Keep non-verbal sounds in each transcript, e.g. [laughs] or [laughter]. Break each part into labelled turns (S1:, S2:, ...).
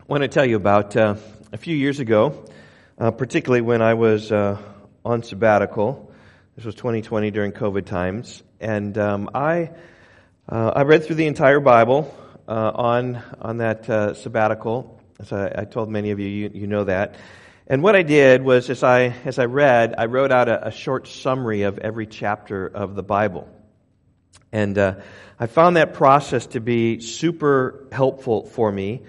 S1: I want to tell you about uh, a few years ago, uh, particularly when I was uh, on sabbatical. This was 2020 during COVID times, and um, I uh, I read through the entire Bible uh, on on that uh, sabbatical. As I, I, told many of you, you, you know that. And what I did was, as I as I read, I wrote out a, a short summary of every chapter of the Bible, and I found that process to be super helpful for me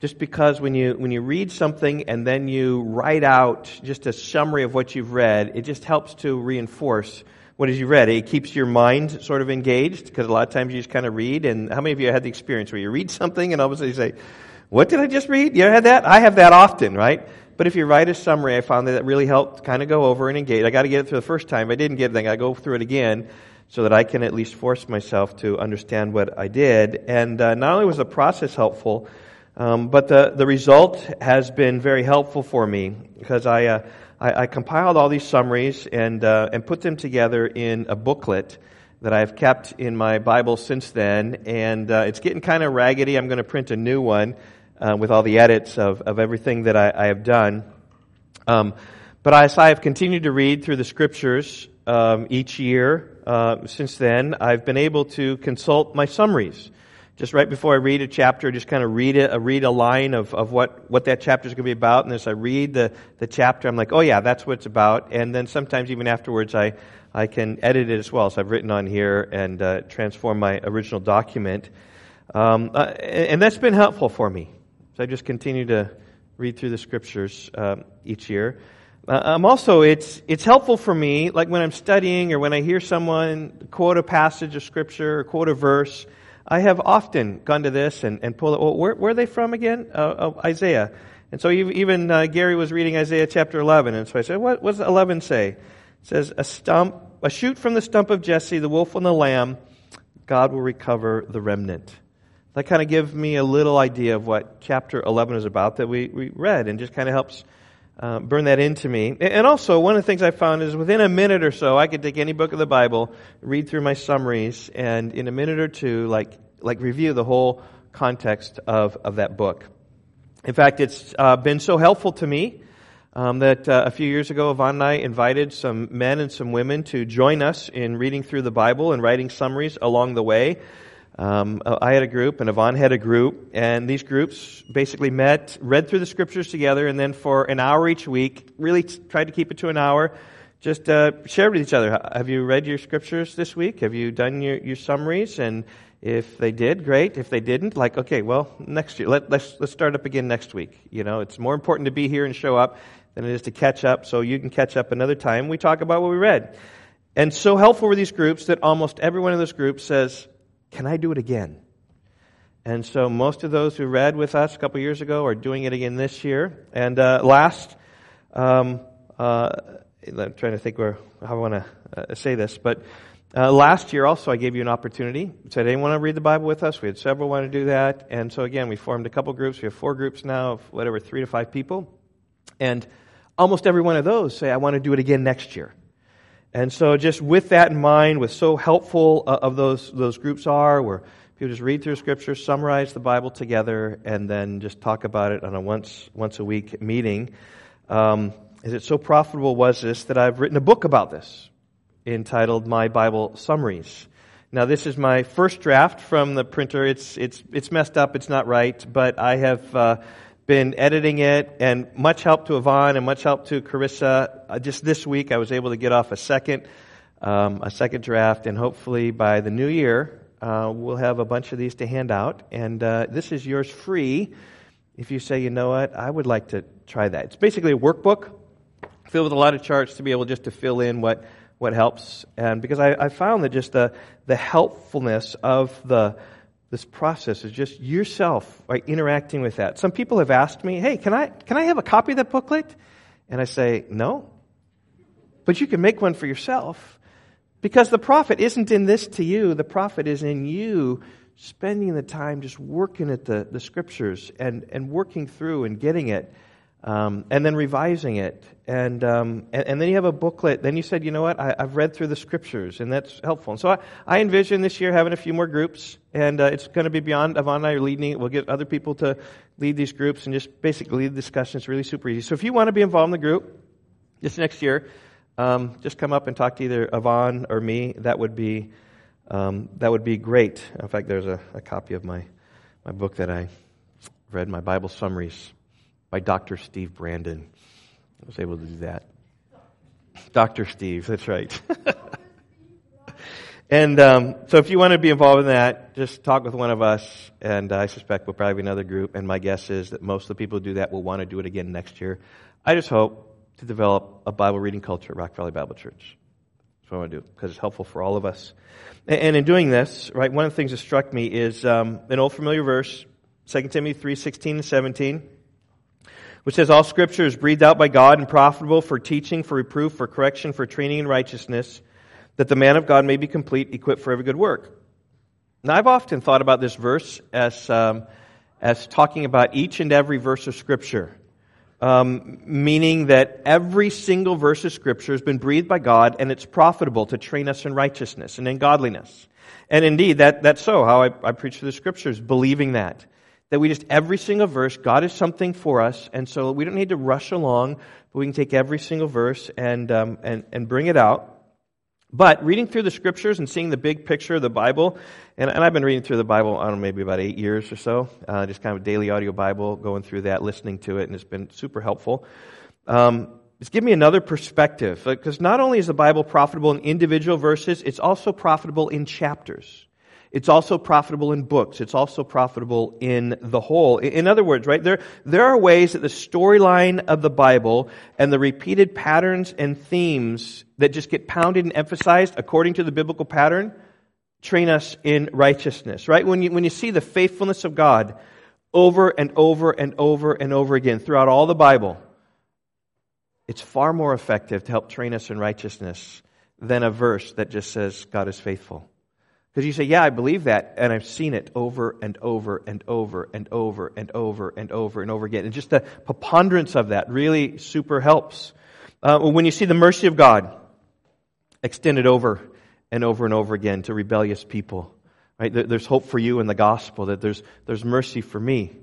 S1: just because when you, when you read something and then you write out just a summary of what you've read, it just helps to reinforce what is you read. It keeps your mind sort of engaged because a lot of times you just kind of read. And how many of you had the experience where you read something and all of a sudden you say, what did I just read? You ever had that? I have that often, right? But if you write a summary, I found that it really helped kind of go over and engage. I got to get it through the first time. If I didn't get it, then I go through it again so that I can at least force myself to understand what I did. And uh, not only was the process helpful, um, but the, the result has been very helpful for me because I, uh, I, I, compiled all these summaries and, uh, and put them together in a booklet that I've kept in my Bible since then. And uh, it's getting kind of raggedy. I'm going to print a new one uh, with all the edits of, of everything that I, I have done. Um, but as I have continued to read through the scriptures um, each year uh, since then, I've been able to consult my summaries just right before I read a chapter, just kind of read it, read a line of, of what, what that chapter is going to be about. And as I read the, the chapter, I'm like, oh yeah, that's what it's about. And then sometimes even afterwards, I, I can edit it as well. So I've written on here and uh, transform my original document. Um, uh, and that's been helpful for me. So I just continue to read through the scriptures um, each year. Uh, um, also, it's, it's helpful for me, like when I'm studying or when I hear someone quote a passage of scripture or quote a verse, I have often gone to this and, and pulled it. Well, where, where are they from again? Uh, Isaiah. And so even uh, Gary was reading Isaiah chapter 11. And so I said, what, what does 11 say? It says, a stump, a shoot from the stump of Jesse, the wolf and the lamb, God will recover the remnant. That kind of gives me a little idea of what chapter 11 is about that we, we read and just kind of helps uh, burn that into me. And also, one of the things I found is within a minute or so, I could take any book of the Bible, read through my summaries, and in a minute or two, like, like review the whole context of, of that book. In fact, it's uh, been so helpful to me um, that uh, a few years ago, Yvonne and I invited some men and some women to join us in reading through the Bible and writing summaries along the way. Um, uh, I had a group, and Yvonne had a group, and these groups basically met, read through the scriptures together, and then for an hour each week, really t- tried to keep it to an hour, just uh, shared with each other. Have you read your scriptures this week? Have you done your, your summaries? And if they did, great. If they didn't, like, okay, well, next year, let, let's, let's start up again next week. You know, it's more important to be here and show up than it is to catch up, so you can catch up another time. We talk about what we read. And so helpful were these groups that almost every one of those groups says, can I do it again? And so most of those who read with us a couple years ago are doing it again this year. And uh, last, um, uh, I'm trying to think where how I want to uh, say this, but uh, last year also I gave you an opportunity. Said anyone want to read the Bible with us? We had several want to do that, and so again we formed a couple groups. We have four groups now of whatever three to five people, and almost every one of those say I want to do it again next year. And so, just with that in mind, with so helpful uh, of those those groups are, where people just read through Scripture, summarize the Bible together, and then just talk about it on a once once a week meeting. Um, is it so profitable was this that I've written a book about this, entitled "My Bible Summaries." Now, this is my first draft from the printer. It's it's it's messed up. It's not right, but I have. Uh, been editing it, and much help to Yvonne and much help to Carissa. Uh, just this week, I was able to get off a second, um, a second draft, and hopefully by the new year, uh, we'll have a bunch of these to hand out. And uh, this is yours free. If you say, you know what, I would like to try that. It's basically a workbook filled with a lot of charts to be able just to fill in what what helps. And because I, I found that just the the helpfulness of the this process is just yourself right, interacting with that. Some people have asked me, hey, can I, can I have a copy of that booklet? And I say, no. But you can make one for yourself. Because the profit isn't in this to you, the profit is in you spending the time just working at the, the scriptures and, and working through and getting it um, and then revising it. And, um, and, and, then you have a booklet. Then you said, you know what, I, have read through the scriptures, and that's helpful. And so I, I envision this year having a few more groups, and uh, it's going to be beyond Yvonne and I are leading. We'll get other people to lead these groups and just basically lead the discussion. It's really super easy. So if you want to be involved in the group this next year, um, just come up and talk to either Yvonne or me. That would be, um, that would be great. In fact, there's a, a copy of my, my book that I read, my Bible summaries by Dr. Steve Brandon. I was able to do that. Dr. Steve, that's right. [laughs] and um, so if you want to be involved in that, just talk with one of us, and I suspect we'll probably be another group. And my guess is that most of the people who do that will want to do it again next year. I just hope to develop a Bible reading culture at Rock Valley Bible Church. That's what I want to do because it's helpful for all of us. And in doing this, right, one of the things that struck me is um, an old familiar verse, 2 Timothy 3 16 and 17 which says, All scripture is breathed out by God and profitable for teaching, for reproof, for correction, for training in righteousness, that the man of God may be complete, equipped for every good work. Now, I've often thought about this verse as, um, as talking about each and every verse of Scripture, um, meaning that every single verse of Scripture has been breathed by God and it's profitable to train us in righteousness and in godliness. And indeed, that, that's so, how I, I preach the Scriptures, believing that that we just, every single verse, God is something for us, and so we don't need to rush along, but we can take every single verse and, um, and, and bring it out. But reading through the scriptures and seeing the big picture of the Bible, and, and I've been reading through the Bible, I don't know, maybe about eight years or so, uh, just kind of a daily audio Bible, going through that, listening to it, and it's been super helpful. Um, it's given me another perspective, because not only is the Bible profitable in individual verses, it's also profitable in chapters. It's also profitable in books. It's also profitable in the whole. In other words, right, there, there are ways that the storyline of the Bible and the repeated patterns and themes that just get pounded and emphasized according to the biblical pattern train us in righteousness, right? When you, when you see the faithfulness of God over and over and over and over again throughout all the Bible, it's far more effective to help train us in righteousness than a verse that just says God is faithful. Because you say, yeah, I believe that, and I've seen it over and over and over and over and over and over and over again. And just the preponderance of that really super helps. Uh, when you see the mercy of God extended over and over and over again to rebellious people, right? There's hope for you in the gospel, that there's, there's mercy for me.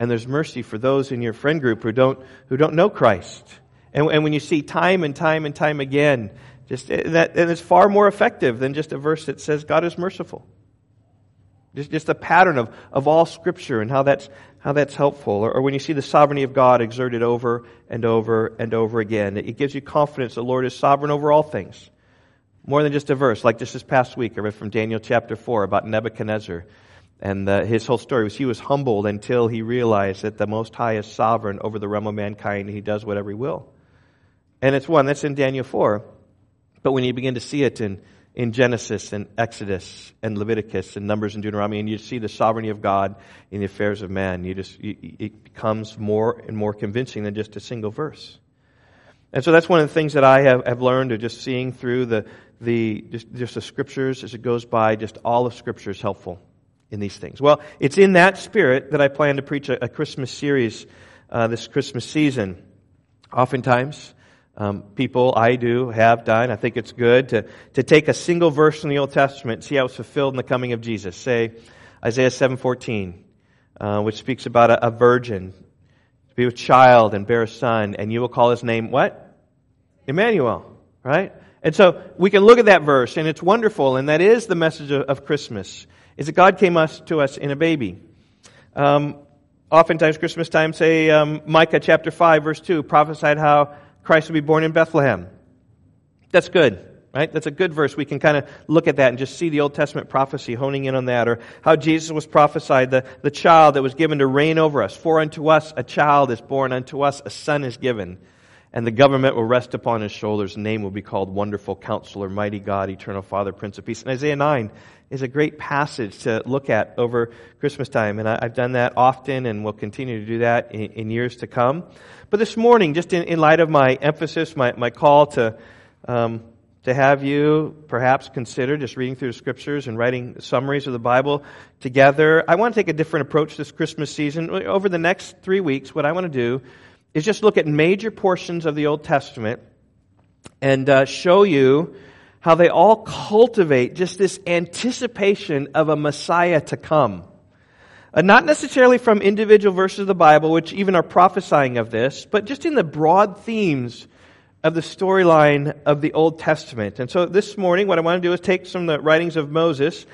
S1: And there's mercy for those in your friend group who don't, who don't know Christ. And, and when you see time and time and time again just eh, that, and it's far more effective than just a verse that says God is merciful. Just, just a pattern of, of all Scripture and how that's, how that's helpful. Or, or when you see the sovereignty of God exerted over and over and over again, it gives you confidence the Lord is sovereign over all things. More than just a verse. Like just this past week, I read from Daniel chapter 4 about Nebuchadnezzar. And uh, his whole story was he was humbled until he realized that the Most High is sovereign over the realm of mankind and he does whatever he will. And it's one that's in Daniel 4. But when you begin to see it in, in Genesis and Exodus and Leviticus and Numbers and Deuteronomy, and you see the sovereignty of God in the affairs of man, you just, you, it becomes more and more convincing than just a single verse. And so that's one of the things that I have, have learned, of just seeing through the, the, just, just the scriptures as it goes by, just all of scripture is helpful in these things. Well, it's in that spirit that I plan to preach a, a Christmas series uh, this Christmas season. Oftentimes, um, people, I do, have done. I think it's good to, to take a single verse from the Old Testament see how it's fulfilled in the coming of Jesus. Say Isaiah 7.14, uh, which speaks about a, a virgin to be with child and bear a son, and you will call his name what? Emmanuel, right? And so we can look at that verse, and it's wonderful, and that is the message of, of Christmas, is that God came us, to us in a baby. Um, oftentimes, Christmas time, say um, Micah chapter 5, verse 2, prophesied how Christ would be born in Bethlehem. That's good, right? That's a good verse. We can kind of look at that and just see the Old Testament prophecy honing in on that, or how Jesus was prophesied, the, the child that was given to reign over us. For unto us a child is born, unto us a son is given. And the government will rest upon his shoulders. The name will be called Wonderful Counselor, Mighty God, Eternal Father, Prince of Peace. And Isaiah 9 is a great passage to look at over Christmas time. And I, have done that often and will continue to do that in, in years to come. But this morning, just in, in light of my emphasis, my, my call to, um, to have you perhaps consider just reading through the scriptures and writing summaries of the Bible together, I want to take a different approach this Christmas season. Over the next three weeks, what I want to do is just look at major portions of the Old Testament and uh, show you how they all cultivate just this anticipation of a Messiah to come. Uh, not necessarily from individual verses of the Bible, which even are prophesying of this, but just in the broad themes of the storyline of the Old Testament. And so this morning, what I want to do is take some of the writings of Moses.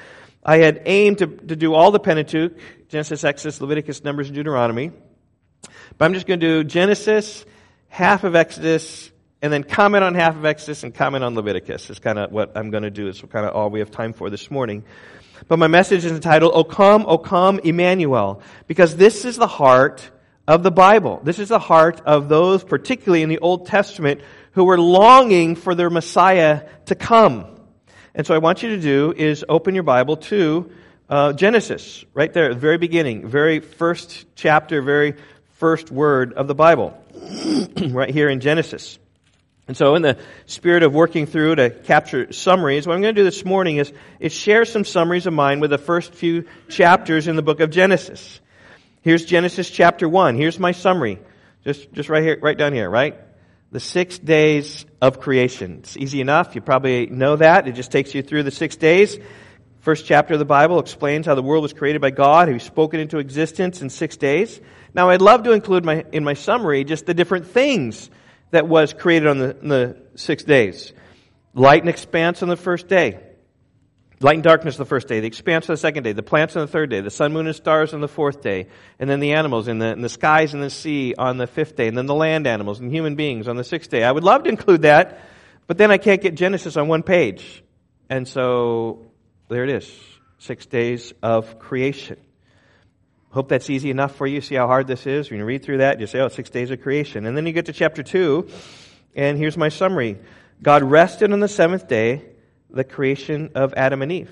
S1: I had aimed to, to do all the Pentateuch, Genesis, Exodus, Leviticus, Numbers, and Deuteronomy. But I'm just going to do Genesis, half of Exodus, and then comment on half of Exodus and comment on Leviticus. Is kind of what I'm going to do. It's kind of all we have time for this morning. But my message is entitled, O come, O come, Emmanuel, because this is the heart of the Bible. This is the heart of those, particularly in the Old Testament, who were longing for their Messiah to come. And so I want you to do is open your Bible to uh, Genesis, right there, at the very beginning, very first chapter, very first word of the Bible, [clears throat] right here in Genesis. And so, in the spirit of working through to capture summaries, what I'm going to do this morning is, is share some summaries of mine with the first few chapters in the book of Genesis. Here's Genesis chapter 1. Here's my summary. Just, just right here, right down here, right? The six days of creation. It's easy enough. You probably know that. It just takes you through the six days. First chapter of the Bible explains how the world was created by God, who spoke it into existence in six days. Now, I'd love to include my, in my summary just the different things that was created on the, the six days. Light and expanse on the first day. Light and darkness the first day, the expanse on the second day, the plants on the third day, the sun, moon, and stars on the fourth day, and then the animals in the, in the skies and the sea on the fifth day, and then the land animals and human beings on the sixth day. I would love to include that, but then I can't get Genesis on one page. And so there it is. Six days of creation. Hope that's easy enough for you. See how hard this is? When you read through that, you say, oh, six days of creation. And then you get to chapter two, and here's my summary. God rested on the seventh day the creation of Adam and Eve.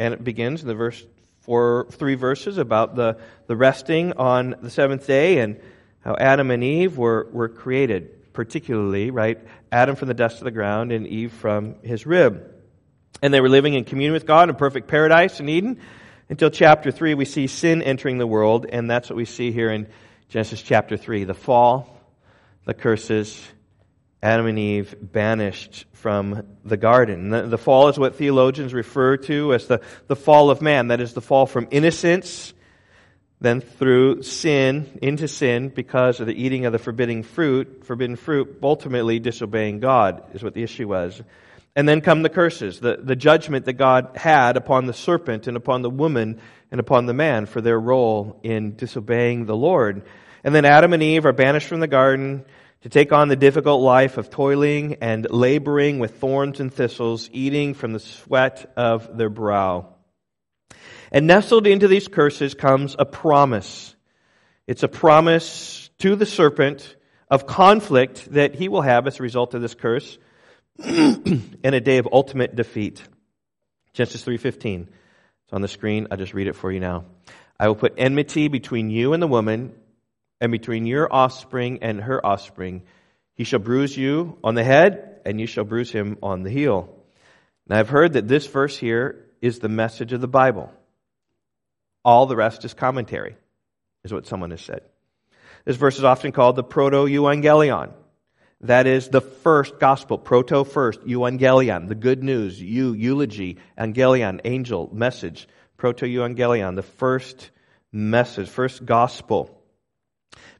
S1: And it begins in the verse four, three verses about the, the resting on the seventh day and how Adam and Eve were, were created, particularly, right? Adam from the dust of the ground and Eve from his rib. And they were living in communion with God in perfect paradise in Eden until chapter 3 we see sin entering the world and that's what we see here in Genesis chapter 3 the fall the curses Adam and Eve banished from the garden. The, the, fall is what theologians refer to as the, the fall of man. That is the fall from innocence, then through sin, into sin, because of the eating of the forbidden fruit, forbidden fruit, ultimately disobeying God is what the issue was. And then come the curses, the, the judgment that God had upon the serpent and upon the woman and upon the man for their role in disobeying the Lord. And then Adam and Eve are banished from the garden to take on the difficult life of toiling and laboring with thorns and thistles, eating from the sweat of their brow. And nestled into these curses comes a promise. It's a promise to the serpent of conflict that he will have as a result of this curse [clears throat] and a day of ultimate defeat. Genesis 3:15. It's on the screen. I'll just read it for you now. I will put enmity between you and the woman and between your offspring and her offspring. He shall bruise you on the head, and you shall bruise him on the heel. Now, I've heard that this verse here is the message of the Bible. All the rest is commentary, is what someone has said. This verse is often called the proto-evangelion. That is the first gospel, proto first, evangelion, the good news, you, eulogy, angelion, angel, message, proto-evangelion, the first message, first gospel.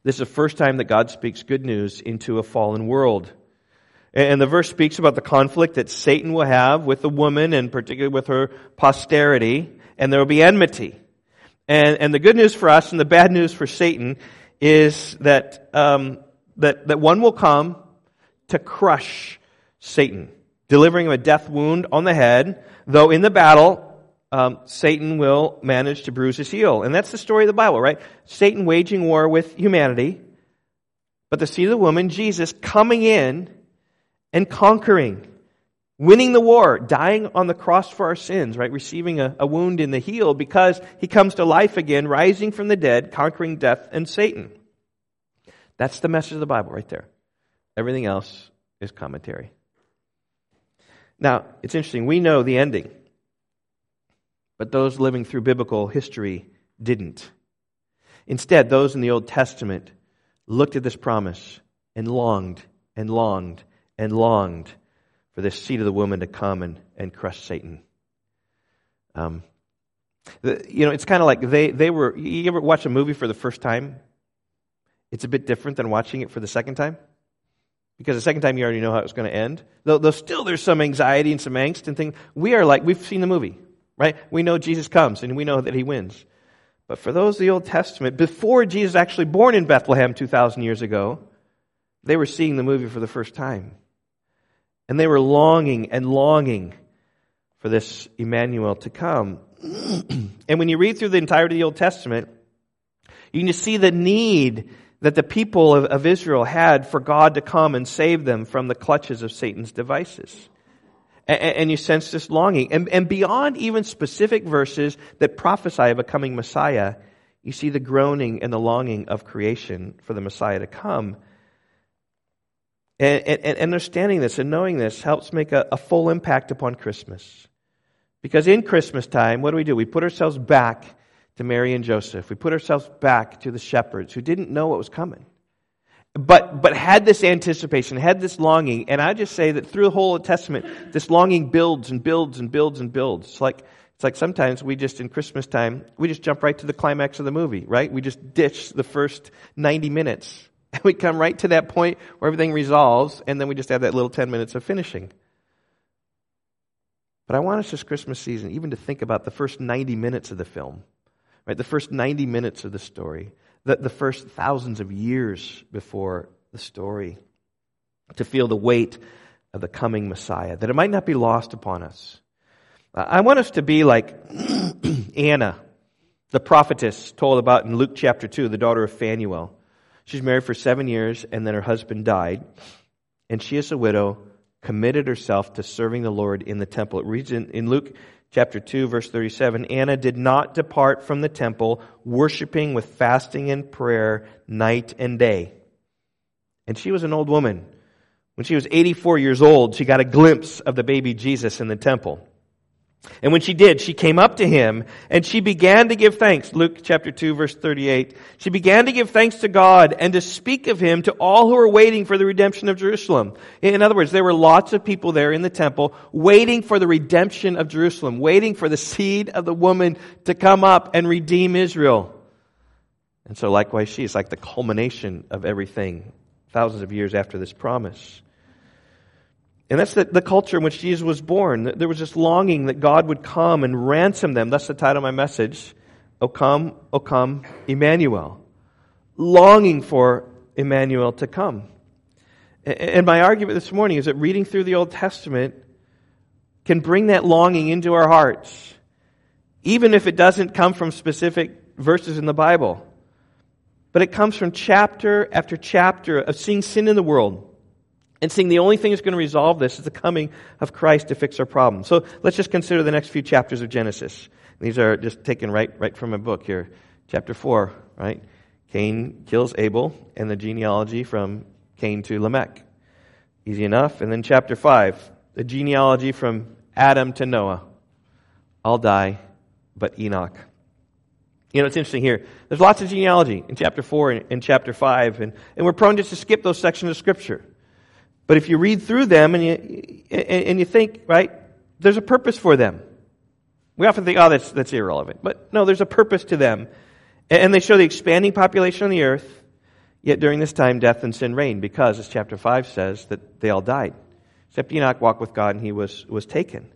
S1: This is the first time that God speaks good news into a fallen world. And the verse speaks about the conflict that Satan will have with the woman and particularly with her posterity, and there will be enmity. And, and the good news for us and the bad news for Satan is that, um, that, that one will come to crush Satan, delivering him a death wound on the head, though in the battle, um, Satan will manage to bruise his heel. And that's the story of the Bible, right? Satan waging war with humanity, but the seed of the woman, Jesus, coming in and conquering, winning the war, dying on the cross for our sins, right? Receiving a, a wound in the heel because he comes to life again, rising from the dead, conquering death and Satan. That's the message of the Bible right there. Everything else is commentary. Now, it's interesting. We know the ending. But those living through biblical history didn't. Instead, those in the Old Testament looked at this promise and longed and longed and longed for this seed of the woman to come and, and crush Satan. Um, the, you know, it's kind of like they, they were. You ever watch a movie for the first time? It's a bit different than watching it for the second time. Because the second time you already know how it's going to end. Though, though still there's some anxiety and some angst and things. We are like, we've seen the movie, right? We know Jesus comes and we know that he wins. But for those of the Old Testament, before Jesus actually born in Bethlehem 2,000 years ago, they were seeing the movie for the first time. And they were longing and longing for this Emmanuel to come. [clears throat] and when you read through the entirety of the Old Testament, you can just see the need that the people of, of Israel had for God to come and save them from the clutches of Satan's devices. And, you sense this longing. And, and beyond even specific verses that prophesy of a coming Messiah, you see the groaning and the longing of creation for the Messiah to come. And, and, and understanding this and knowing this helps make a, a full impact upon Christmas. Because in Christmas time, what do we do? We put ourselves back to Mary and Joseph. We put ourselves back to the shepherds who didn't know what was coming. But, but had this anticipation, had this longing, and I just say that through the whole Old Testament, this longing builds and builds and builds and builds. It's like, it's like sometimes we just, in Christmas time, we just jump right to the climax of the movie, right? We just ditch the first 90 minutes. [laughs] And we come right to that point where everything resolves, and then we just have that little 10 minutes of finishing. But I want us this Christmas season even to think about the first 90 minutes of the film. Right? The first 90 minutes of the story, the, the first thousands of years before the story, to feel the weight of the coming Messiah, that it might not be lost upon us. I want us to be like [clears throat] Anna, the prophetess told about in Luke chapter 2, the daughter of Phanuel. She's married for seven years, and then her husband died. And she, is a widow, committed herself to serving the Lord in the temple. It reads in, in Luke chapter 2 verse 37 Anna did not depart from the temple worshiping with fasting and prayer night and day. And she was an old woman. When she was 84 years old she got a glimpse of the baby Jesus in the temple and when she did, she came up to him and she began to give thanks. Luke chapter 2 verse 38. She began to give thanks to God and to speak of him to all who were waiting for the redemption of Jerusalem. In other words, there were lots of people there in the temple waiting for the redemption of Jerusalem, waiting for the seed of the woman to come up and redeem Israel. And so likewise she is like the culmination of everything thousands of years after this promise. And that's the, the, culture in which Jesus was born. There was this longing that God would come and ransom them. That's the title of my message. O come, O come, Emmanuel. Longing for Emmanuel to come. And my argument this morning is that reading through the Old Testament can bring that longing into our hearts, even if it doesn't come from specific verses in the Bible. But it comes from chapter after chapter of seeing sin in the world and seeing the only thing that's going to resolve this is the coming of Christ to fix our problem. So let's just consider the next few chapters of Genesis. These are just taken right, right from a book here. Chapter 4, right? Cain kills Abel and the genealogy from Cain to Lamech. Easy enough. And then chapter 5, the genealogy from Adam to Noah. I'll die, but Enoch. You know, it's interesting here. There's lots of genealogy in chapter 4 and in chapter 5, and, and we're prone just to skip those sections of Scripture. But if you read through them and you, and you think, right, there's a purpose for them. We often think, oh, that's, that's irrelevant. But no, there's a purpose to them. And they show the expanding population on the earth, yet during this time, death and sin reigned, because, as chapter 5 says, that they all died. Except Enoch walked with God and he was, was taken.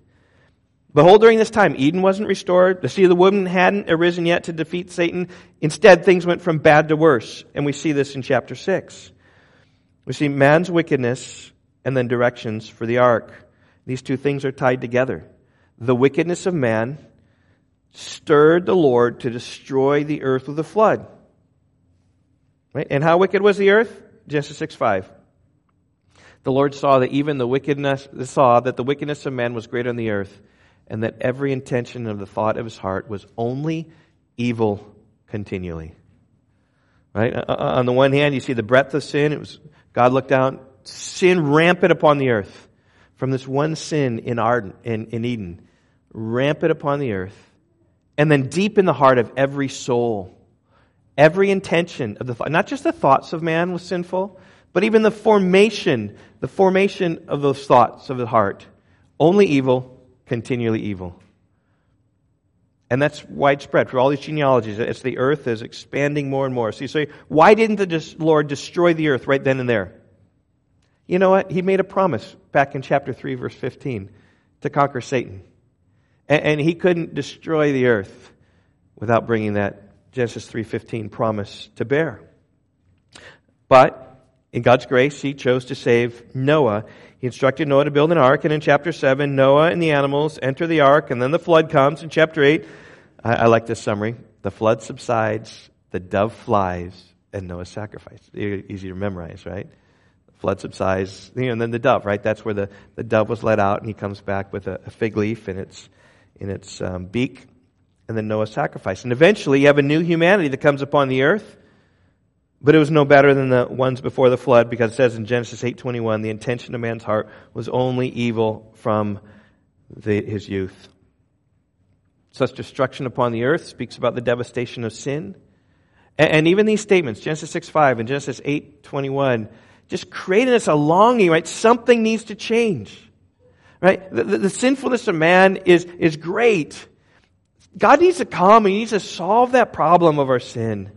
S1: Behold, during this time, Eden wasn't restored. The seed of the woman hadn't arisen yet to defeat Satan. Instead, things went from bad to worse. And we see this in chapter 6. We see man's wickedness and then directions for the ark. These two things are tied together. The wickedness of man stirred the Lord to destroy the earth with a flood. Right? And how wicked was the earth? Genesis 6 5. The Lord saw that even the wickedness saw that the wickedness of man was great on the earth, and that every intention of the thought of his heart was only evil continually. Right? Uh, uh, on the one hand, you see the breadth of sin. It was God looked down, sin rampant upon the earth. From this one sin in, Arden, in, in Eden, rampant upon the earth. And then deep in the heart of every soul, every intention of the not just the thoughts of man was sinful, but even the formation, the formation of those thoughts of the heart. Only evil, continually evil. And that's widespread for all these genealogies. It's the earth is expanding more and more. So you say, why didn't the Lord destroy the earth right then and there? You know what? He made a promise back in chapter 3, verse 15, to conquer Satan. And he couldn't destroy the earth without bringing that Genesis 3:15 promise to bear. But in God's grace, he chose to save Noah. He instructed Noah to build an ark, and in chapter 7, Noah and the animals enter the ark, and then the flood comes. In chapter 8, I, I like this summary. The flood subsides, the dove flies, and Noah's sacrifice. Easy to memorize, right? Flood subsides, you know, and then the dove, right? That's where the, the dove was let out, and he comes back with a, a fig leaf in its, in its um, beak, and then Noah's sacrifice. And eventually, you have a new humanity that comes upon the earth but it was no better than the ones before the flood because it says in Genesis 8:21 the intention of man's heart was only evil from the, his youth. Such destruction upon the earth speaks about the devastation of sin. And, even these statements, Genesis 6:5 and Genesis 8:21, just creating us a longing, right? Something needs to change. Right? The, the, the sinfulness of man is, is great. God needs to come, and He needs to solve that problem of our sin.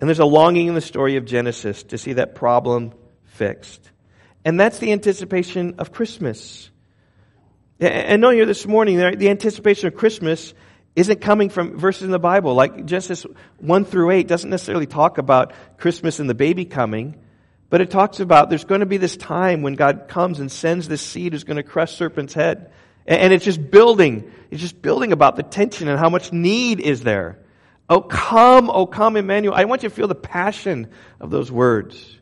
S1: And there's a longing in the story of Genesis to see that problem fixed. And that's the anticipation of Christmas. And know here this morning, the anticipation of Christmas isn't coming from verses in the Bible. Like Genesis 1 through 8 doesn't necessarily talk about Christmas and the baby coming, but it talks about there's going to be this time when God comes and sends this seed who's going to crush serpent's head. And it's just building. It's just building about the tension and how much need is there. Oh, come, oh, come, Emmanuel. I want you to feel the passion of those words.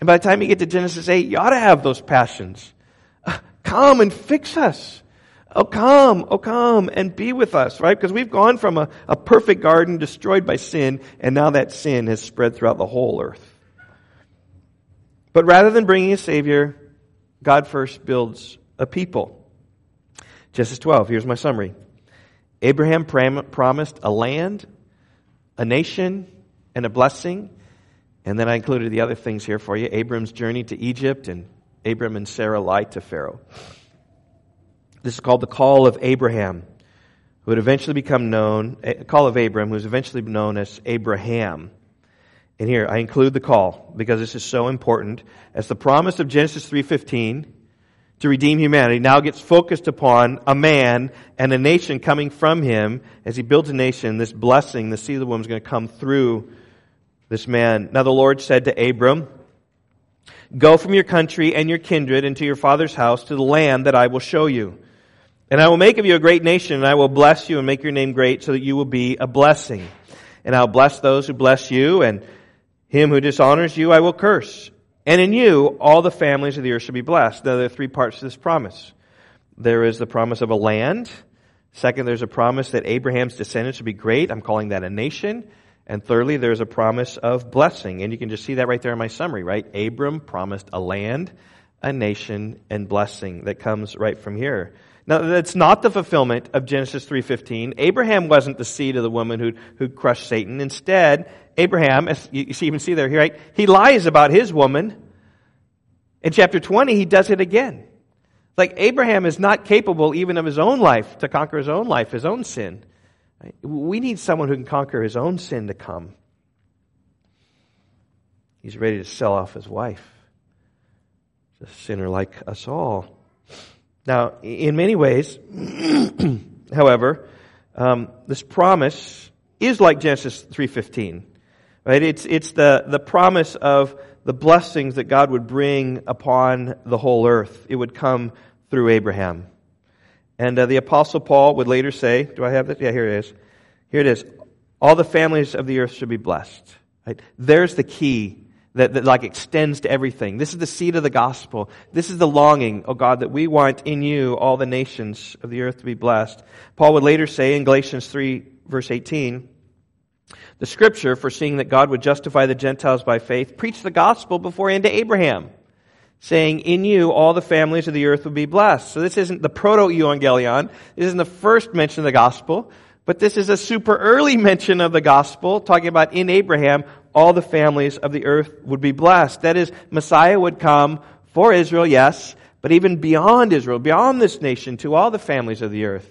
S1: And by the time you get to Genesis 8, you ought to have those passions. Come and fix us. Oh, come, oh, come and be with us, right? Because we've gone from a, a perfect garden destroyed by sin, and now that sin has spread throughout the whole earth. But rather than bringing a Savior, God first builds a people. Genesis 12, here's my summary. Abraham promised a land, a nation, and a blessing. And then I included the other things here for you Abram's journey to Egypt, and Abram and Sarah lied to Pharaoh. This is called the call of Abraham, who would eventually become known, eh, call of Abram, who was eventually known as Abraham. And here I include the call because this is so important. As the promise of Genesis 3:15 to redeem humanity now gets focused upon a man and a nation coming from him as he builds a nation. This blessing, the seed of the woman, is going to come through this man. Now the Lord said to Abram, Go from your country and your kindred into your father's house to the land that I will show you. And I will make of you a great nation, and I will bless you and make your name great so that you will be a blessing. And I'll bless those who bless you, and him who dishonors you I will curse. And in you, all the families of the earth shall be blessed. Now, there are three parts to this promise. There is the promise of a land. Second, there's a promise that Abraham's descendants should be great. I'm calling that a nation. And thirdly, there's a promise of blessing. And you can just see that right there in my summary, right? Abram promised a land, a nation, and blessing that comes right from here. Now, that's not the fulfillment of Genesis 3.15. Abraham wasn't the seed of the woman who who crushed Satan. Instead, Abraham, as you see, even see there, right? He lies about his woman. In chapter 20, he does it again. Like Abraham is not capable even of his own life to conquer his own life, his own sin. We need someone who can conquer his own sin to come. He's ready to sell off his wife. a sinner like us all. Now, in many ways, [clears throat] however, um, this promise is like Genesis 3.15. Right? It's, it's the, the promise of the blessings that God would bring upon the whole earth. It would come through Abraham. And uh, the Apostle Paul would later say, Do I have this? Yeah, here it is. Here it is. All the families of the earth should be blessed. Right? There's the key that, that like extends to everything. This is the seed of the gospel. This is the longing, oh God, that we want in you all the nations of the earth to be blessed. Paul would later say in Galatians 3 verse 18, the scripture, foreseeing that God would justify the Gentiles by faith, preached the gospel beforehand to Abraham, saying, In you all the families of the earth will be blessed. So this isn't the proto-evangelion. This isn't the first mention of the gospel. But this is a super early [laughs] mention of the gospel, talking about in Abraham, all the families of the earth would be blessed. That is, Messiah would come for Israel, yes, but even beyond Israel, beyond this nation, to all the families of the earth.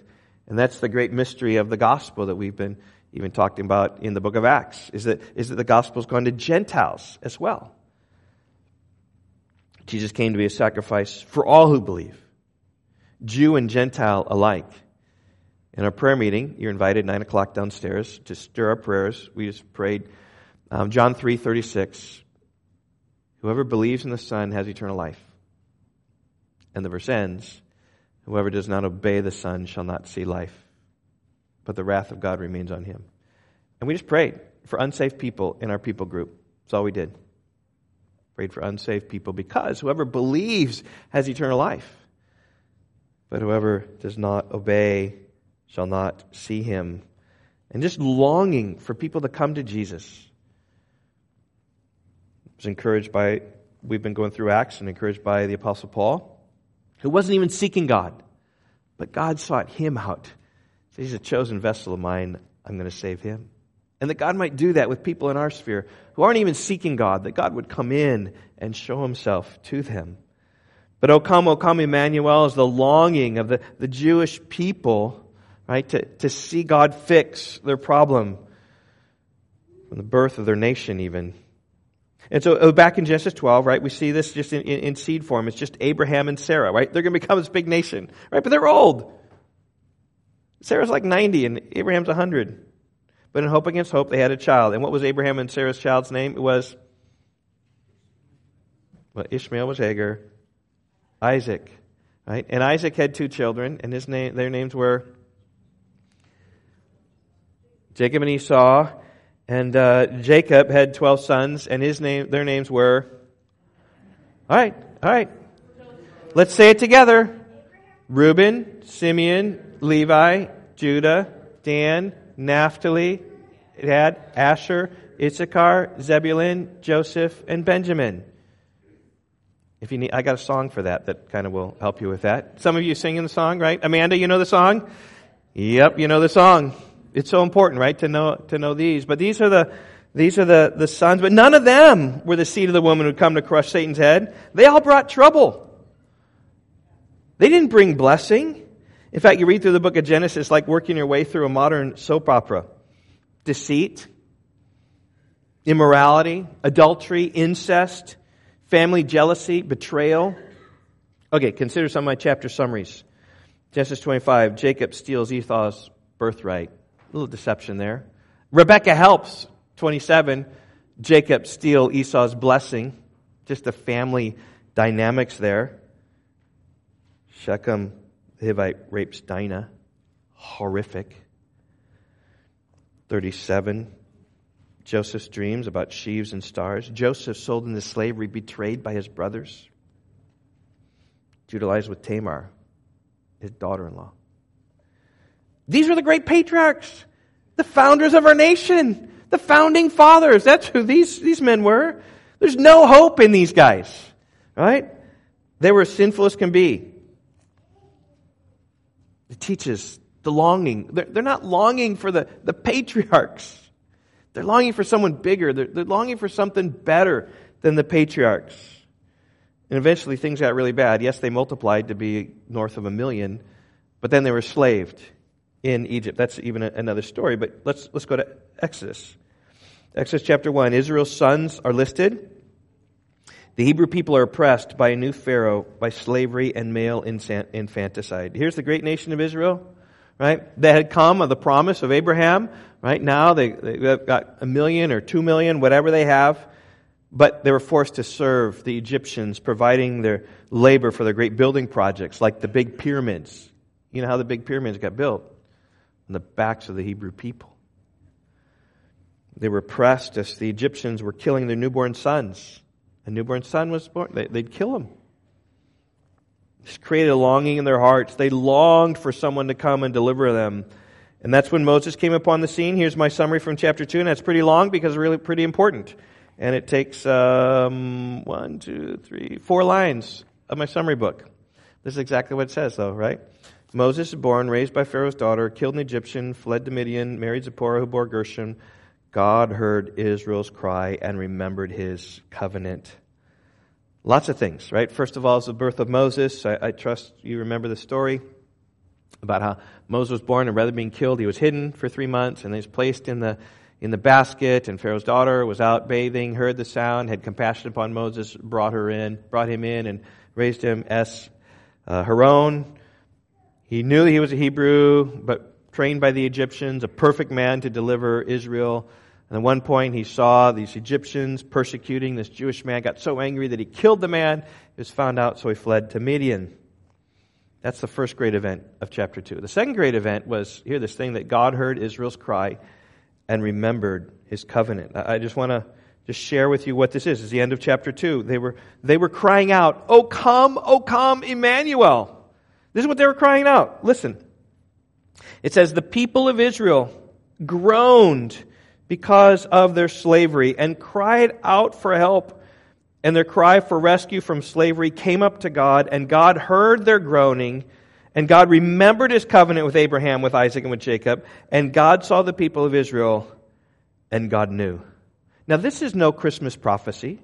S1: And that's the great mystery of the gospel that we've been even talking about in the book of Acts, is that, is that the gospel is going to Gentiles as well. Jesus came to be a sacrifice for all who believe, Jew and Gentile alike. In our prayer meeting, you're invited 9 o'clock downstairs to stir our prayers. We just prayed um, John 3 36. Whoever believes in the Son has eternal life. And the verse ends Whoever does not obey the Son shall not see life, but the wrath of God remains on him. And we just prayed for unsafe people in our people group. That's all we did. Prayed for unsaved people because whoever believes has eternal life. But whoever does not obey shall not see him. And just longing for people to come to Jesus. I was encouraged by, we've been going through Acts and encouraged by the Apostle Paul who wasn't even seeking God, but God sought him out. He's a chosen vessel of mine. I'm going to save him. And that God might do that with people in our sphere who aren't even seeking God, that God would come in and show himself to them. But O come, O come, Emmanuel is the longing of the, the Jewish people, right, to, to see God fix their problem from the birth of their nation even. And so oh, back in Genesis 12, right, we see this just in, in, in seed form. It's just Abraham and Sarah, right? They're going to become this big nation, right? But they're old. Sarah's like 90 and Abraham's 100. But in hope against hope, they had a child. And what was Abraham and Sarah's child's name? It was, well, Ishmael was Hagar, Isaac, right? And Isaac had two children, and his name, their names were Jacob and Esau. And uh, Jacob had 12 sons, and his name, their names were. All right, all right. Let's say it together Reuben, Simeon, Levi, Judah, Dan, Naphtali. Gad Asher, Issachar, Zebulun, Joseph, and Benjamin. If you need, I got a song for that that kind of will help you with that. Some of you singing the song, right? Amanda, you know the song? Yep, you know the song it's so important, right, to know, to know these. But these are the, these are the, the sons, but none of them were the seed of the woman who come to crush Satan's head. They all brought trouble. They didn't bring blessing. In fact, you read through the book of Genesis like working your way through a modern soap opera. Deceit, immorality, adultery, incest, family jealousy, betrayal. Okay, consider some of my chapter summaries. Genesis 25, Jacob steals Esau's birthright A little deception there. Rebecca helps, 27. Jacob steal Esau's blessing. Just the family dynamics there. Shechem, the Hivite, rapes Dinah. Horrific. 37. Joseph's dreams about sheaves and stars. Joseph sold into slavery, betrayed by his brothers. Judah with Tamar, his daughter in law. These were the great patriarchs, the founders of our nation, the founding fathers. That's who these, these men were. There's no hope in these guys, right? They were as sinful as can be. It teaches the longing. They're, they're not longing for the, the patriarchs. They're longing for someone bigger. They're, they're longing for something better than the patriarchs. And eventually things got really bad. Yes, they multiplied to be north of a million, but then they were slaved in Egypt. That's even a, another story, but let's, let's go to Exodus. Exodus chapter 1. Israel's sons are listed. The Hebrew people are oppressed by a new Pharaoh, by slavery and male infanticide. Here's the great nation of Israel, right? That had come of the promise of Abraham. Right now, they, they've got a million or two million, whatever they have. But they were forced to serve the Egyptians, providing their labor for their great building projects, like the big pyramids. You know how the big pyramids got built? on the backs of the Hebrew people. They were oppressed as the Egyptians were killing their newborn sons. A newborn son was born, they, would kill him. This created a longing in their hearts. They longed for someone to come and deliver them. And that's when Moses came upon the scene. Here's my summary from chapter 2, and that's pretty long because it's really pretty important. And it takes um, one, two, three, four lines of my summary book. This is exactly what it says, though, right? Moses is born, raised by Pharaoh's daughter, killed an Egyptian, fled to Midian, married Zipporah, who bore Gershom. God heard Israel's cry and remembered his covenant. Lots of things, right? First of all, is the birth of Moses. I, I trust you remember the story about how Moses was born and rather than being killed, he was hidden for three months and he was placed in the in the basket, and Pharaoh's daughter was out bathing, heard the sound, had compassion upon Moses, brought her in, brought him in, and raised him as uh, her own. He knew that he was a Hebrew, but trained by the Egyptians, a perfect man to deliver Israel. And at one point, he saw these Egyptians persecuting this Jewish man, got so angry that he killed the man. He was found out, so he fled to Midian. That's the first great event of chapter 2. The second great event was here, this thing that God heard Israel's cry and remembered his covenant. I just want to just share with you what this is. It's the end of chapter 2. They were, they were crying out, Oh come, oh come, Emmanuel. This is what they were crying out. Listen. It says, The people of Israel groaned because of their slavery and cried out for help and their cry for rescue from slavery came up to God, and God heard their groaning, and God remembered his covenant with Abraham, with Isaac, and with Jacob, and God saw the people of Israel, and God knew. Now, this is no Christmas prophecy.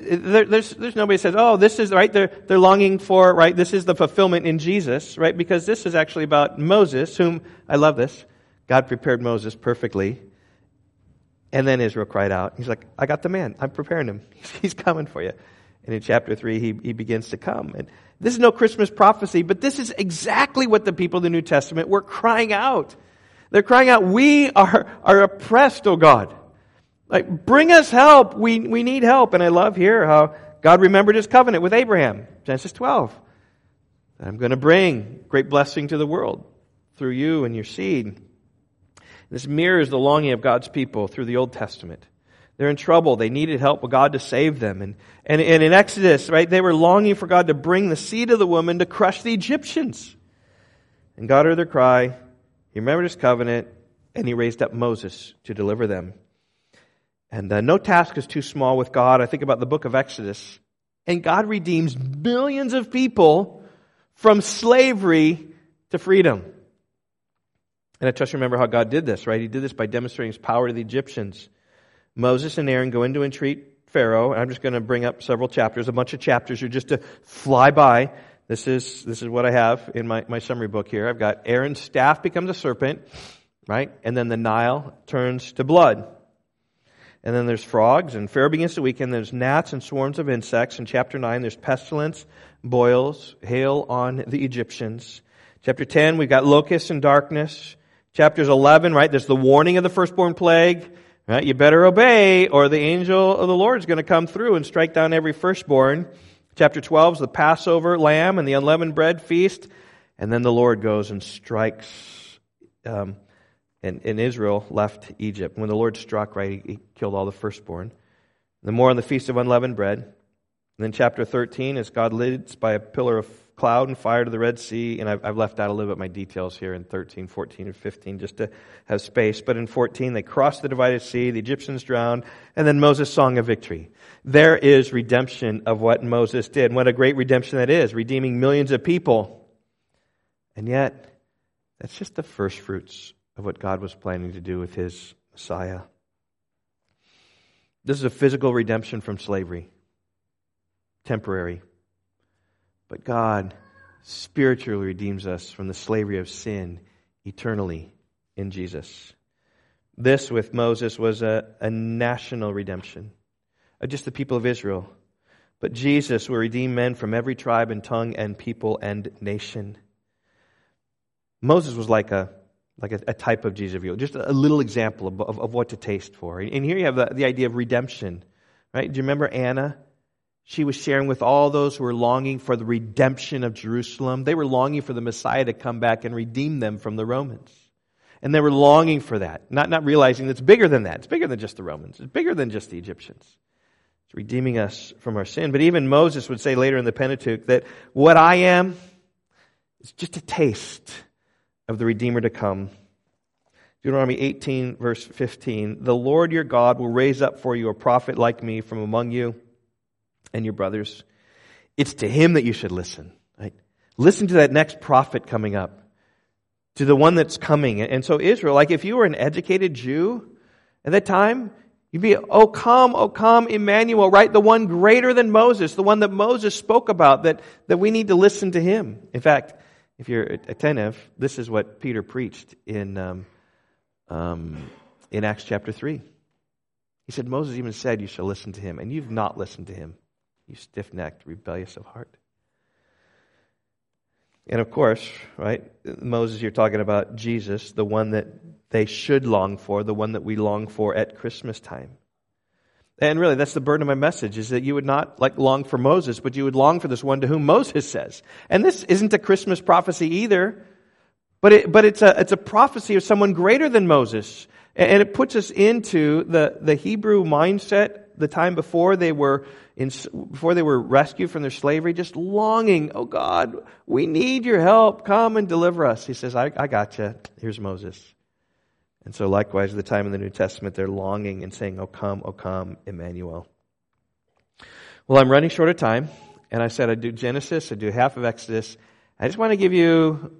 S1: There, there's, there's nobody says, oh, this is, right, they're, they're longing for, right, this is the fulfillment in Jesus, right, because this is actually about Moses, whom, I love this, God prepared Moses perfectly and then Israel cried out. He's like, I got the man. I'm preparing him. [laughs] He's coming for you. And in chapter 3, he, he begins to come. And this is no Christmas prophecy, but this is exactly what the people of the New Testament were crying out. They're crying out, We are, are oppressed, O God. Like, bring us help. We, we need help. And I love here how God remembered his covenant with Abraham. Genesis 12. I'm going to bring great blessing to the world through you and your seed. This mirrors the longing of God's people through the Old Testament. They're in trouble. They needed help with God to save them. And, and, and in Exodus, right, they were longing for God to bring the seed of the woman to crush the Egyptians. And God heard their cry. He remembered his covenant, and he raised up Moses to deliver them. And uh, no task is too small with God. I think about the book of Exodus. And God redeems millions of people from slavery to freedom. And I trust you remember how God did this, right? He did this by demonstrating his power to the Egyptians. Moses and Aaron go in to entreat Pharaoh. I'm just going to bring up several chapters, a bunch of chapters are just to fly by. This is, this is what I have in my, my summary book here. I've got Aaron's staff becomes a serpent, right? And then the Nile turns to blood. And then there's frogs, and Pharaoh begins to weaken. There's gnats and swarms of insects. In chapter 9, there's pestilence, boils, hail on the Egyptians. Chapter 10, we've got locusts and darkness. Chapters 11, right? There's the warning of the firstborn plague. Right? You better obey, or the angel of the Lord is going to come through and strike down every firstborn. Chapter 12 is the Passover lamb and the unleavened bread feast. And then the Lord goes and strikes, um, and, and Israel left Egypt. When the Lord struck, right, he, he killed all the firstborn. The more on the feast of unleavened bread. And then chapter 13 is God leads by a pillar of cloud and fire to the Red Sea, and I've, I've, left out a little bit my details here in 13, 14, and 15 just to have space. But in 14, they crossed the divided sea, the Egyptians drowned, and then Moses' song of victory. There is redemption of what Moses did. What a great redemption that is, redeeming millions of people. And yet, that's just the first fruits of what God was planning to do with his Messiah. This is a physical redemption from slavery, temporary. But God spiritually redeems us from the slavery of sin eternally in Jesus. This, with Moses, was a, a national redemption of just the people of Israel. But Jesus will redeem men from every tribe and tongue and people and nation. Moses was like a like a, a type of Jesus of just a little example of, of, of, what to taste for. And here you have the, the idea of redemption, right? Do you remember Anna? she was sharing with all those who were longing for the redemption of Jerusalem. They were longing for the Messiah to come back and redeem them from the Romans. And they were longing for that, not, not realizing it's bigger than that. It's bigger than just the Romans. It's bigger than just the Egyptians. It's redeeming us from our sin. But even Moses would say later in the Pentateuch that what I am is just a taste of the Redeemer to come. Deuteronomy 18, verse 15. The Lord your God will raise up for you a prophet like me from among you and your brothers. It's to him that you should listen. Right? Listen to that next prophet coming up, to the one that's coming. And so, Israel, like if you were an educated Jew at that time, you'd be, oh, come, oh, come, Emmanuel, right? The one greater than Moses, the one that Moses spoke about, that, that we need to listen to him. In fact, if you're attentive, this is what Peter preached in, um, um, in Acts chapter 3. He said, Moses even said, You shall listen to him, and you've not listened to him, you stiff necked, rebellious of heart. And of course, right, Moses, you're talking about Jesus, the one that they should long for, the one that we long for at Christmas time. And really, that's the burden of my message, is that you would not like long for Moses, but you would long for this one to whom Moses says. And this isn't a Christmas prophecy either, but, it, but it's, a, it's a prophecy of someone greater than Moses. And it puts us into the, the Hebrew mindset the time before they were in, before they were rescued from their slavery, just longing, oh God, we need your help. Come and deliver us. He says, I, I got you. Here's Moses. And so likewise, the time in the New Testament, they're longing and saying, Oh come, oh come, Emmanuel. Well, I'm running short of time, and I said I'd do Genesis, I'd do half of Exodus. I just want to give you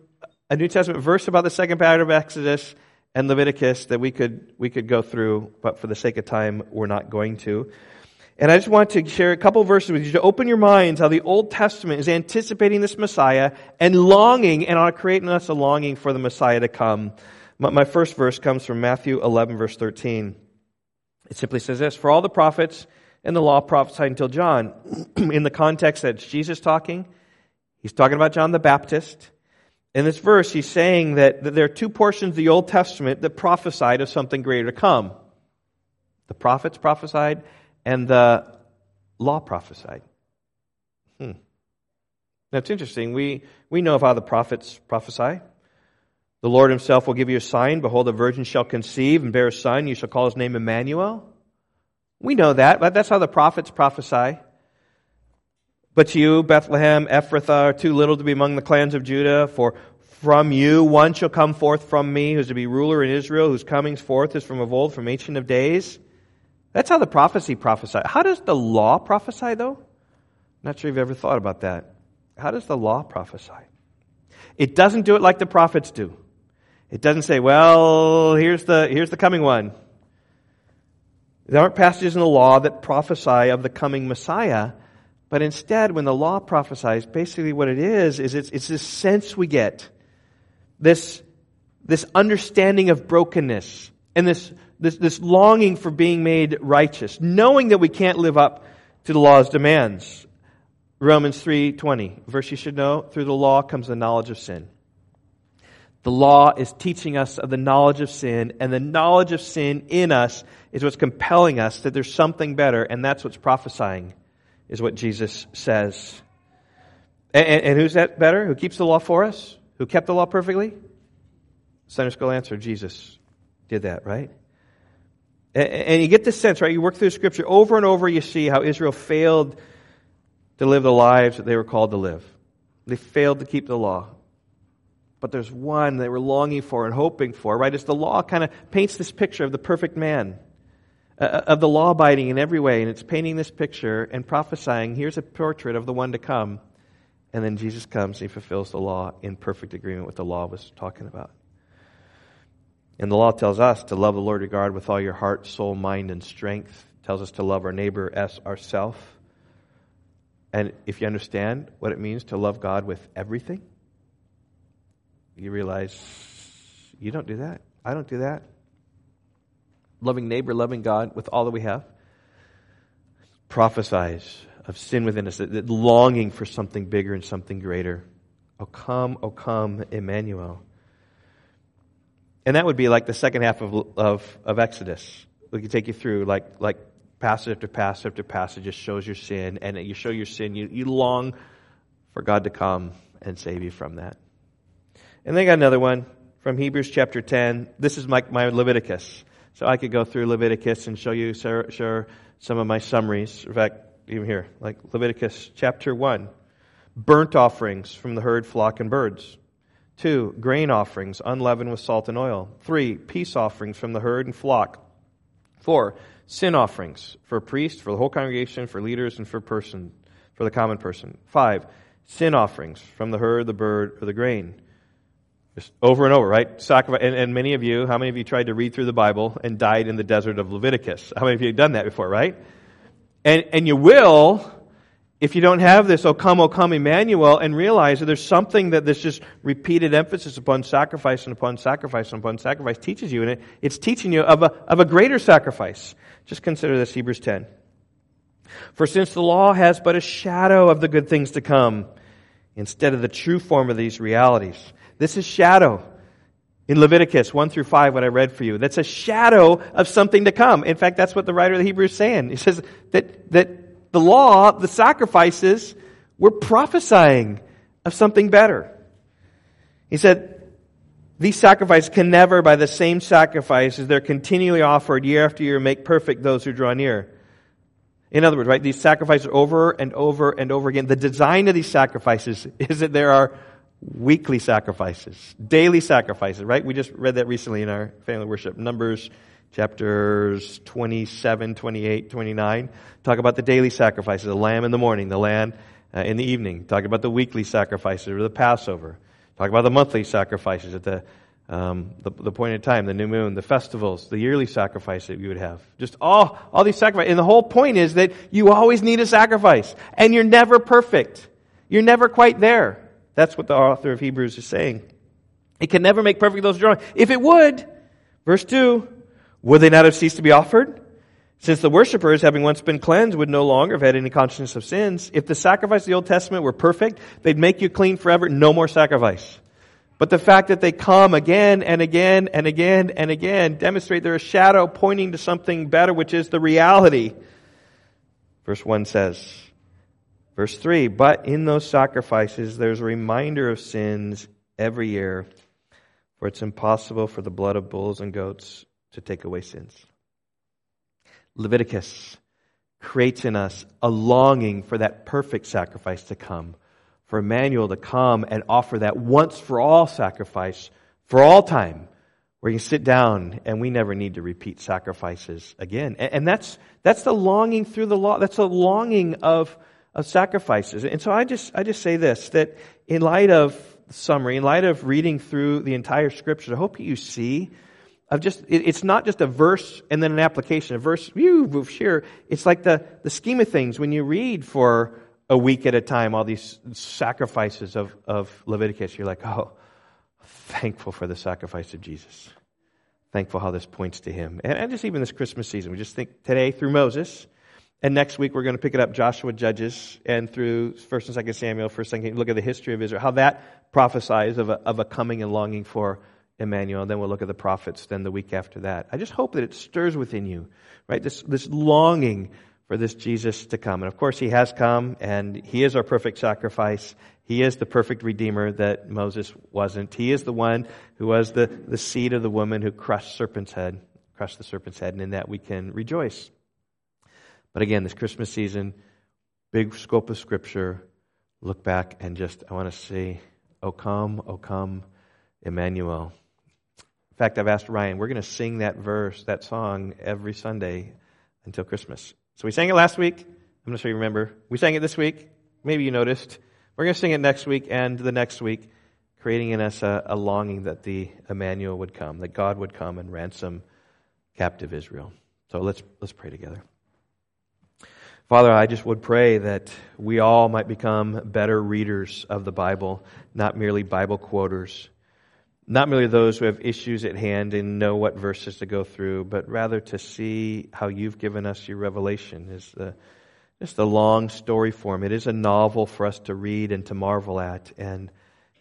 S1: a New Testament verse about the second part of Exodus and Leviticus that we could, we could go through, but for the sake of time, we're not going to. And I just want to share a couple verses with you to open your minds how the Old Testament is anticipating this Messiah and longing and creating us a longing for the Messiah to come. My first verse comes from Matthew 11, verse 13. It simply says this For all the prophets and the law prophesied until John. [clears throat] In the context that Jesus talking, he's talking about John the Baptist. In this verse, he's saying that, that there are two portions of the Old Testament that prophesied of something greater to come. The prophets prophesied, and the law prophesied. Hmm. Now, it's interesting. We, we know of how the prophets prophesy. The Lord himself will give you a sign. Behold, a virgin shall conceive and bear a son. You shall call his name Emmanuel. We know that, but that's how the prophets prophesy. But you, Bethlehem, Ephrathah, are too little to be among the clans of Judah, for from you one shall come forth from me, who's to be ruler in Israel, whose comings forth is from of old, from ancient of days. That's how the prophecy prophesies. How does the law prophesy, though? Not sure you've ever thought about that. How does the law prophesy? It doesn't do it like the prophets do. It doesn't say, well, here's the, here's the coming one. There aren't passages in the law that prophesy of the coming Messiah, but instead, when the law prophesies, basically what it is, is it's, it's this sense we get, this, this understanding of brokenness, and this, this, this longing for being made righteous, knowing that we can't live up to the law's demands. Romans 3:20, verse you should know, through the law comes the knowledge of sin. The law is teaching us of the knowledge of sin, and the knowledge of sin in us is what's compelling us that there's something better, and that's what's prophesying, is what Jesus says. And, and, and who's that better? Who keeps the law for us? Who kept the law perfectly? Sunday school answer Jesus did that, right? And, and you get this sense, right? You work through Scripture over and over, you see how Israel failed to live the lives that they were called to live. They failed to keep the law. But there's one they were longing for and hoping for, right? As the law kind of paints this picture of the perfect man, uh, uh, of the law abiding in every way, and it's painting this picture and prophesying here's a portrait of the one to come. And then Jesus comes and he fulfills the law in perfect agreement with the law was talking about. And the law tells us to love the Lord your God with all your heart, soul, mind, and strength. It tells us to love our neighbor as ourself. And if you understand what it means to love God with everything, you realize you don't do that. I don't do that. Loving neighbor, loving God with all that we have prophesies of sin within us, that longing for something bigger and something greater. Oh, come, oh, come, Emmanuel. And that would be like the second half of, of, of Exodus. We could take you through like, like passage after passage after passage just shows your sin, and you show your sin, you, you long for God to come and save you from that. And they got another one from Hebrews chapter 10. This is my, my Leviticus. So I could go through Leviticus and show you some of my summaries. In fact, even here, like Leviticus chapter 1. Burnt offerings from the herd, flock, and birds. Two, grain offerings, unleavened with salt and oil. Three, peace offerings from the herd and flock. Four, sin offerings for a priest, for the whole congregation, for leaders, and for person, for the common person. Five, sin offerings from the herd, the bird, or the grain. Just over and over, right? Sacrifice. And, and, many of you, how many of you tried to read through the Bible and died in the desert of Leviticus? How many of you have done that before, right? And, and you will if you don't have this, O come, O come, Emmanuel, and realize that there's something that this just repeated emphasis upon sacrifice and upon sacrifice and upon sacrifice teaches you, and it, it's teaching you of a, of a greater sacrifice. Just consider this, Hebrews 10. For since the law has but a shadow of the good things to come, instead of the true form of these realities. This is shadow. In Leviticus 1 through 5, what I read for you, that's a shadow of something to come. In fact, that's what the writer of the Hebrews is saying. He says that, that the law, the sacrifices, were prophesying of something better. He said, these sacrifices can never, by the same sacrifices they're continually offered year after year, make perfect those who draw near. In other words, right, these sacrifices over and over and over again. The design of these sacrifices is that there are weekly sacrifices, daily sacrifices, right? We just read that recently in our family worship. Numbers chapters 27, 28, 29. Talk about the daily sacrifices, the lamb in the morning, the lamb uh, in the evening. Talk about the weekly sacrifices or the Passover. Talk about the monthly sacrifices at the um, the, the point in time, the new moon, the festivals, the yearly sacrifice that you would have. Just all, all these sacrifices. And the whole point is that you always need a sacrifice. And you're never perfect. You're never quite there. That's what the author of Hebrews is saying. It can never make perfect those drawings. If it would, verse 2, would they not have ceased to be offered? Since the worshippers, having once been cleansed, would no longer have had any consciousness of sins, if the sacrifice of the Old Testament were perfect, they'd make you clean forever, no more sacrifice. But the fact that they come again and again and again and again demonstrate they're a shadow pointing to something better, which is the reality. Verse 1 says, verse 3, but in those sacrifices there's a reminder of sins every year, for it's impossible for the blood of bulls and goats to take away sins. Leviticus creates in us a longing for that perfect sacrifice to come for Emmanuel to come and offer that once for all sacrifice for all time, where you sit down and we never need to repeat sacrifices again. And, that's, that's the longing through the law. That's the longing of, of sacrifices. And so I just, I just say this, that in light of summary, in light of reading through the entire scripture, I hope you see of just, it's not just a verse and then an application. A verse, you, sure. It's like the, the scheme of things when you read for a week at a time, all these sacrifices of, of Leviticus, you're like, oh, thankful for the sacrifice of Jesus. Thankful how this points to him. And, and just even this Christmas season, we just think today through Moses, and next week we're going to pick it up Joshua Judges, and through 1st and 2nd Samuel, 1st and 2nd, look at the history of Israel, how that prophesies of a, of a coming and longing for Emmanuel. And then we'll look at the prophets then the week after that. I just hope that it stirs within you, right? This, this longing for this Jesus to come. And of course, he has come, and he is our perfect sacrifice. He is the perfect redeemer that Moses wasn't. He is the one who was the, the seed of the woman who crushed serpent's head, crushed the serpent's head, and in that we can rejoice. But again, this Christmas season, big scope of scripture, look back and just, I want to say, O come, O come, Emmanuel. In fact, I've asked Ryan, we're going to sing that verse, that song, every Sunday until Christmas. So we sang it last week. I'm not sure you remember. We sang it this week. Maybe you noticed. We're going to sing it next week and the next week, creating in us a, a longing that the Emmanuel would come, that God would come and ransom captive Israel. So let's, let's pray together. Father, I just would pray that we all might become better readers of the Bible, not merely Bible quoters not merely those who have issues at hand and know what verses to go through, but rather to see how you've given us your revelation is the just the long story form. It is a novel for us to read and to marvel at, and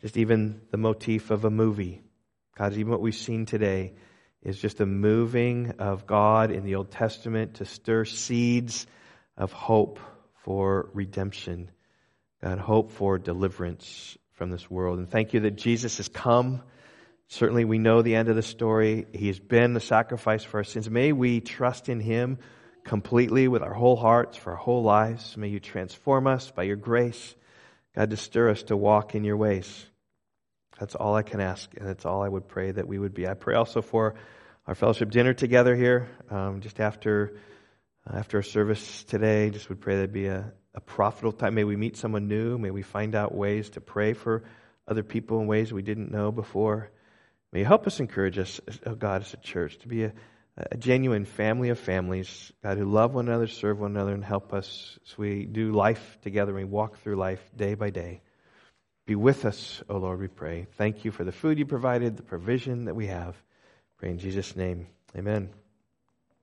S1: just even the motif of a movie. God, even what we've seen today is just a moving of God in the Old Testament to stir seeds of hope for redemption. God, hope for deliverance from this world. And thank you that Jesus has come Certainly, we know the end of the story. He has been the sacrifice for our sins. May we trust in Him completely with our whole hearts for our whole lives. May you transform us by your grace, God, to stir us to walk in your ways. That's all I can ask, and that's all I would pray that we would be. I pray also for our fellowship dinner together here, um, just after Uh, after our service today. Just would pray there'd be a, a profitable time. May we meet someone new. May we find out ways to pray for other people in ways we didn't know before. May you help us encourage us, oh God, as a church, to be a, a genuine family of families, God, who love one another, serve one another, and help us as we do life together. We walk through life day by day. Be with us, O oh Lord, we pray. Thank you for the food you provided, the provision that we have. Pray in Jesus' name. Amen.